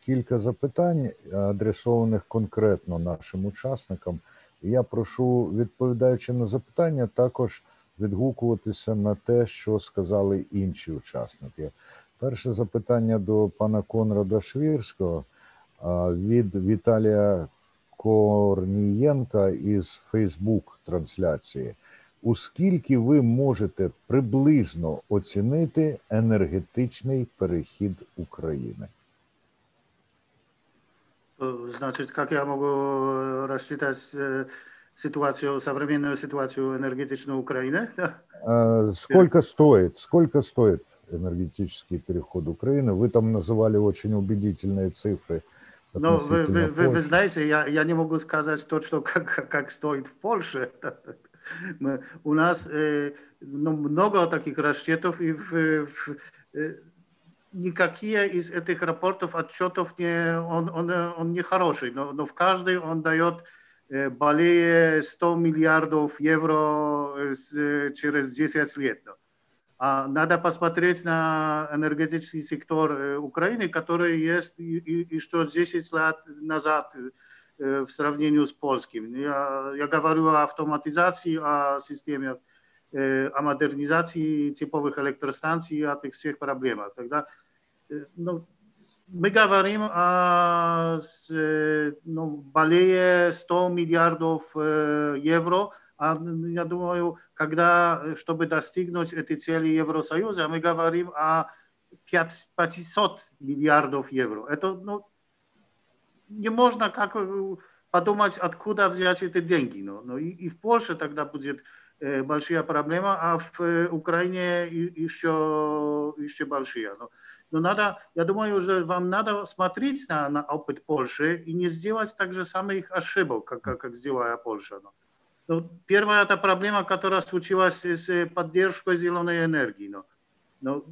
Кілька запитань, адресованих конкретно нашим учасникам. Я прошу, відповідаючи на запитання, також відгукуватися на те, що сказали інші учасники. Перше запитання до пана Конрада Швірського від Віталія Корнієнка із Фейсбук трансляції. Оскільки ви можете приблизно оцінити енергетичний перехід України? Значит, как я могу рассчитать ситуацию, современную ситуацию энергетичной Украины? Сколько стоит, сколько стоит энергетический переход Украины? Вы там называли очень убедительные цифры. Ну, вы, вы, вы, вы знаете, я, я не могу сказать точно, как, как стоит в Польше. Мы, у нас э, ну, много таких расчетов, и в, в, никакие из этих рапортов, отчетов, не, он, он, он не хороший, но, но в каждый он дает более 100 миллиардов евро через 10 лет. А надо посмотреть на энергетический сектор Украины, который есть еще 10 лет назад в сравнении с польским. Я, я говорю о автоматизации, о системе, о модернизации типовых электростанций, о этих всех проблемах. Тогда ну, мы говорим о ну, более 100 миллиардов евро, а я думаю, когда, чтобы достигнуть этой цели Евросоюза, мы говорим о 500 миллиардов евро. Это ну, не можно как подумать, откуда взять эти деньги. Но, но и, и в Польше тогда будет э, большая проблема, а в Украине еще, еще большие. Но, но надо, я думаю, уже вам надо смотреть на, на опыт Польши и не сделать так же самых ошибок, как, как, как сделала Польша. Но, но первая это проблема, которая случилась с поддержкой зеленой энергии. Но, но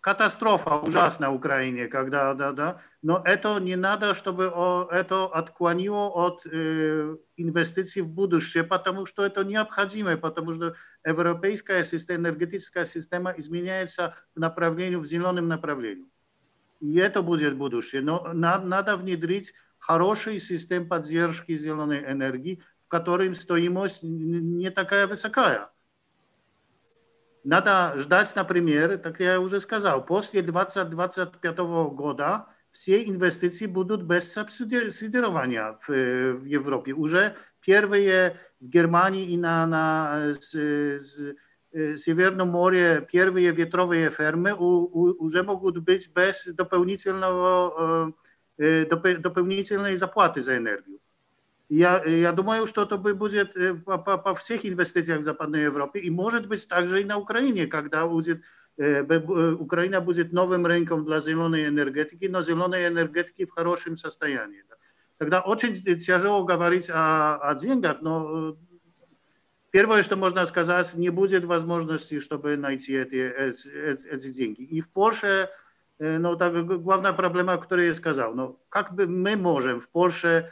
катастрофа ужасна в Украине, когда, да, да, но это не надо, чтобы это отклонило от э, инвестиций в будущее, потому что это необходимо, потому что европейская система, энергетическая система изменяется в направлении, в зеленом направлении. И это будет будущее. Но надо, надо внедрить хороший систем поддержки зеленой энергии, в котором стоимость не такая высокая. Надо ждать, например, так я уже сказал, после 2025 года все инвестиции будут без субсидирования в, в Европе. Уже первые в Германии и на, на с, с, Северном море первые ветровые фермы у, у, уже могут быть без дополнительного, э, дополнительной заплаты за энергию. Я, я думаю, что это будет по, по, по всех инвестициях в Западной Европе и может быть также и на Украине, когда будет, э, Украина будет новым рынком для зеленой энергетики, но зеленой энергетики в хорошем состоянии. Тогда очень тяжело говорить о, о деньгах, но первое, что можно сказать, не будет возможности, чтобы найти эти, эти, эти деньги. И в Польше, ну, так, главная проблема, которую я сказал, но как бы мы можем в Польше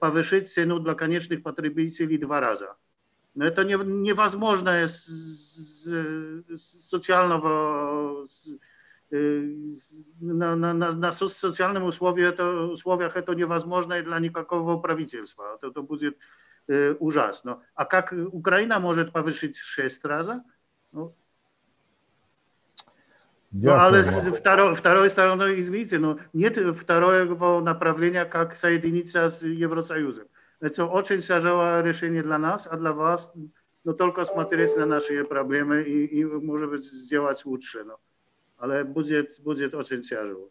повышить цену для конечных потребителей два раза. Но это не, невозможно с, с, с социального с, на, на, на, на социальном условии это, условиях это невозможно и для никакого правительства. Это, это будет э, ужасно. А как Украина может повысить в шесть раз? Ну, ну, але второй, второй стороной, извините, но нет второго направления, как соединиться с Евросоюзом. Это очень тяжелое решение для нас, а для вас, но только смотреть на наши проблемы и, и может быть, сделать лучше. Но, але будет, будет очень тяжело.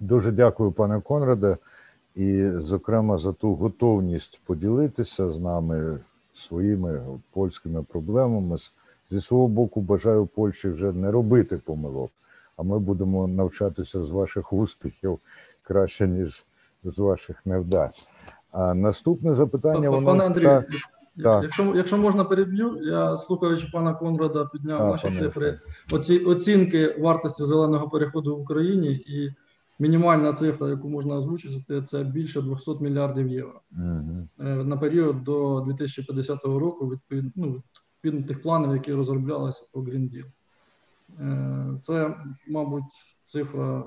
Дуже дякую, пане Конраде, і, зокрема, за ту готовність поділитися з нами своїми польськими проблемами. Зі свого боку, бажаю Польщі вже не робити помилок, а ми будемо навчатися з ваших успіхів краще, ніж з ваших невдач. А наступне запитання воно Пане Андрію, так, так. Якщо, якщо можна переб'ю, я слухаючи пана Конрада, підняв А, наші пане цифри оці, оцінки вартості зеленого переходу в Україні, і мінімальна цифра, яку можна озвучити, це більше 200 мільярдів євро. Е, на період до 2050 року, відповідно ну, відповідно тих планів, які розроблялися по Green Deal. Е, Це, мабуть, цифра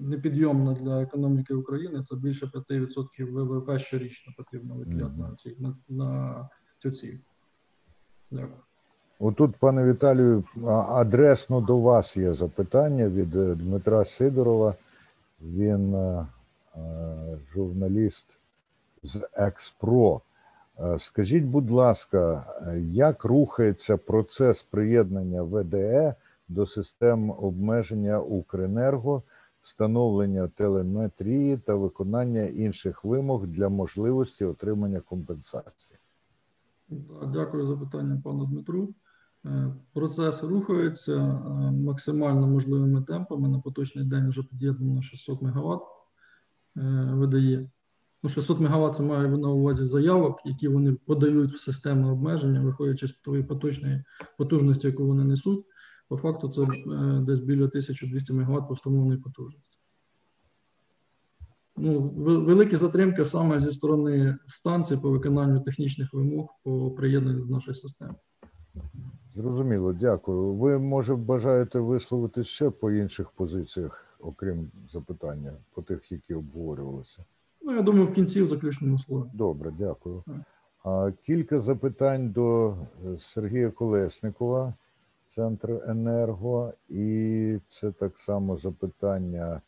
непідйомна для економіки України. Це більше 5% ВВП щорічно потрібно виділяти на ці на, на цю ціль. Дякую. Отут, пане Віталію, адресно до вас є запитання від е, Дмитра Сидорова. Він е, журналіст з Експро. Е, Скажіть, будь ласка, як рухається процес приєднання ВДЕ до систем обмеження Укренерго, встановлення телеметрії та виконання інших вимог для можливості отримання компенсації? Дякую за питання, пану Дмитру. Е, Процес рухається е, максимально можливими темпами. На поточний день вже під'єднано 600 МВт видає. Ну, 600 МВт це має на увазі заявок, які вони подають в систему обмеження, виходячи з тої поточної потужності, яку вони несуть. По факту це е, десь біля 1200 МВт по потужності. Ну, ве- великі затримки саме зі сторони станції по виконанню технічних вимог по приєднанню до нашої системи. Зрозуміло, дякую. Ви, може, бажаєте висловити ще по інших позиціях, окрім запитання, по тих, які обговорювалися? Ну, я думаю, в кінці в заключному слові. Добре, дякую. Так. Кілька запитань до е, Сергія Колесникова, Центр Енерго, і це так само запитання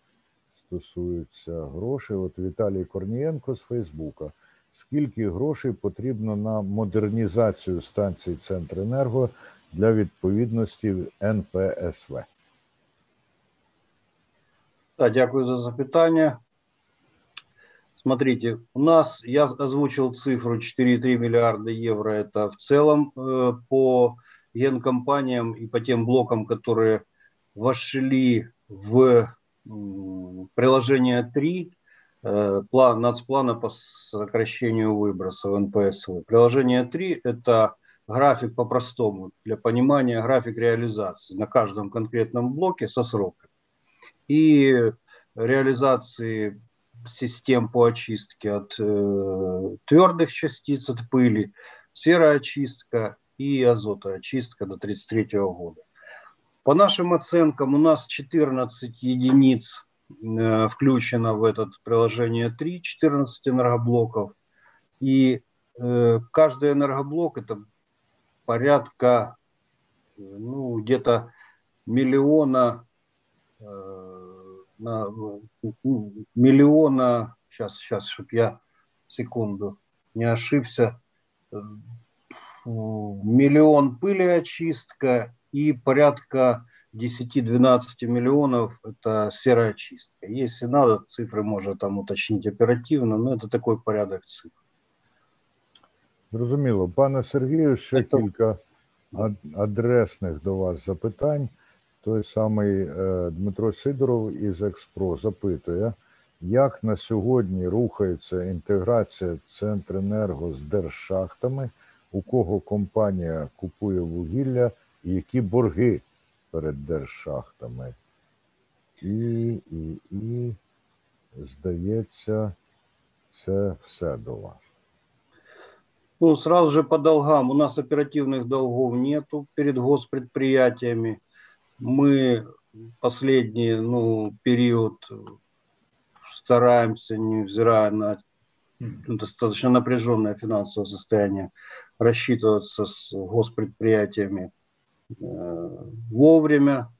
стосуються грошей. От Віталій Корнієнко з Фейсбука. Скільки грошей потрібно на модернізацію станції Центр Енерго для відповідності НПСВ? Да, дякую за запитання. Смотрите, у нас, я озвучил цифру 4,3 миллиарда евро, это в целом э, по генкомпаниям и по тем блокам, которые вошли в приложение 3 э, план, нацплана по сокращению выбросов НПСВ. Приложение 3 – это график по-простому, для понимания график реализации на каждом конкретном блоке со сроком. И реализации систем по очистке от э, твердых частиц, от пыли, сероочистка и азотоочистка до 1933 года. По нашим оценкам, у нас 14 единиц э, включено в это приложение 3, 14 энергоблоков. И э, каждый энергоблок это порядка, э, ну, где-то миллиона э, миллиона, сейчас, сейчас, чтобы я секунду не ошибся, э, миллион пыли очистка и порядка 10-12 миллионов это сероочистка. Если надо, цифры можно там уточнить оперативно, но это такой порядок цифр. Зрозуміло. Пане Сергію, ще Так, то- кілька ад- адресних до вас запитань. Той самий е, Дмитро Сидоров із Експро запитує, як на сьогодні рухається інтеграція Центренерго з держшахтами, у кого компанія купує вугілля і які борги перед держшахтами. І, і, і, здається, це все до вас. Ну, сразу же по долгам. У нас оперативных долгов нету перед госпредприятиями. Мы последний ну, период стараемся, невзирая на достаточно напряженное финансовое состояние, рассчитываться с госпредприятиями э, вовремя.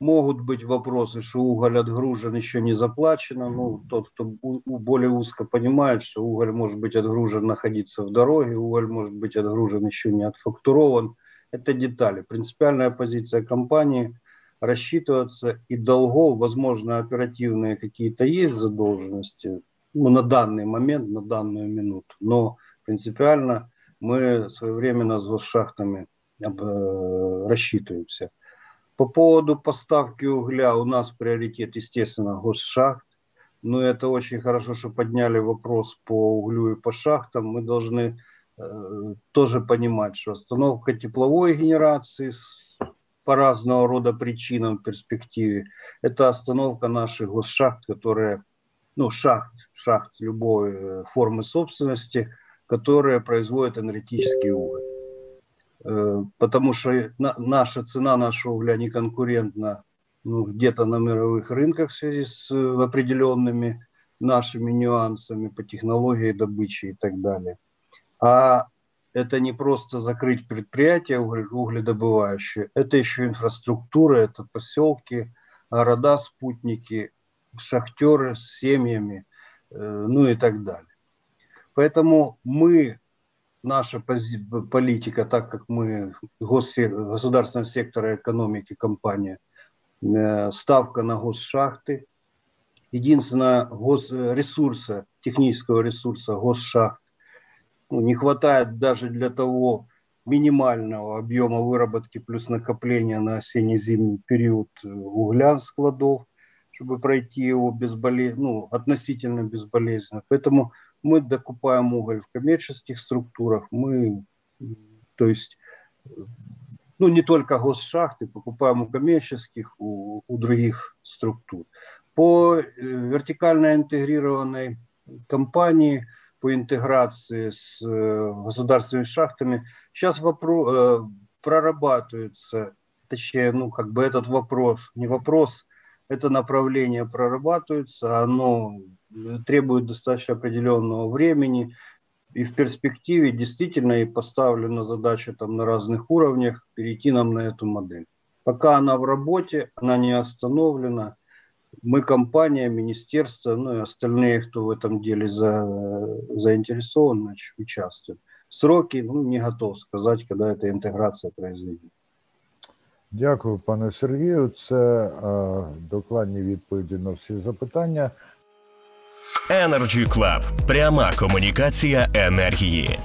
Могут быть вопросы, что уголь отгружен, еще не заплачено. Ну, тот, кто более узко понимает, что уголь может быть отгружен, находиться в дороге, уголь может быть отгружен, еще не отфактурован. Это детали. Принципиальная позиция компании – рассчитываться и долгов, возможно, оперативные какие-то есть задолженности, ну, на данный момент, на данную минуту. Но принципиально мы своевременно с госшахтами э, рассчитываемся. По поводу поставки угля у нас приоритет, естественно, госшахт. но это очень хорошо, что подняли вопрос по углю и по шахтам. Мы должны тоже понимать, что остановка тепловой генерации по разного рода причинам в перспективе – это остановка наших госшахт, которые, ну, шахт, шахт любой э, формы собственности, которые производят энергетический уголь. Э, потому что на, наша цена нашего угля не конкурентна ну, где-то на мировых рынках в связи с э, определенными нашими нюансами по технологии добычи и так далее. А это не просто закрыть предприятие угледобывающее, это еще инфраструктура, это поселки, города, спутники, шахтеры с семьями, э, ну и так далее. Поэтому мы, наша политика, так как мы государственного сектора экономики компания, э, ставка на госшахты, единственное госресурса, технического ресурса госшахт ну, не хватает даже для того минимального объема выработки плюс накопления на осенне-зимний период э, угля складов, чтобы пройти его безболезненно, ну, относительно безболезненно. Поэтому мы докупаем уголь в коммерческих структурах, мы, то есть, ну, не только госшахты, покупаем у коммерческих, у, у других структур. По э, вертикально интегрированной компании, по интеграции с э, государственными шахтами, сейчас вопрос, э, прорабатывается, точнее, ну, как бы этот вопрос, не вопрос, это направление прорабатывается, оно требует достаточно определенного времени, и в перспективе действительно и поставлена задача там на разных уровнях перейти нам на эту модель. Пока она в работе, она не остановлена. Мы компания, министерство, ну и остальные, кто в этом деле за, заинтересован, значит, участвуют. Сроки, ну, не готов сказать, когда эта интеграция произойдет. Дякую, пане Сергію. Це е, докладні відповіді на всі запитання. Energy Club. Пряма комунікація енергії.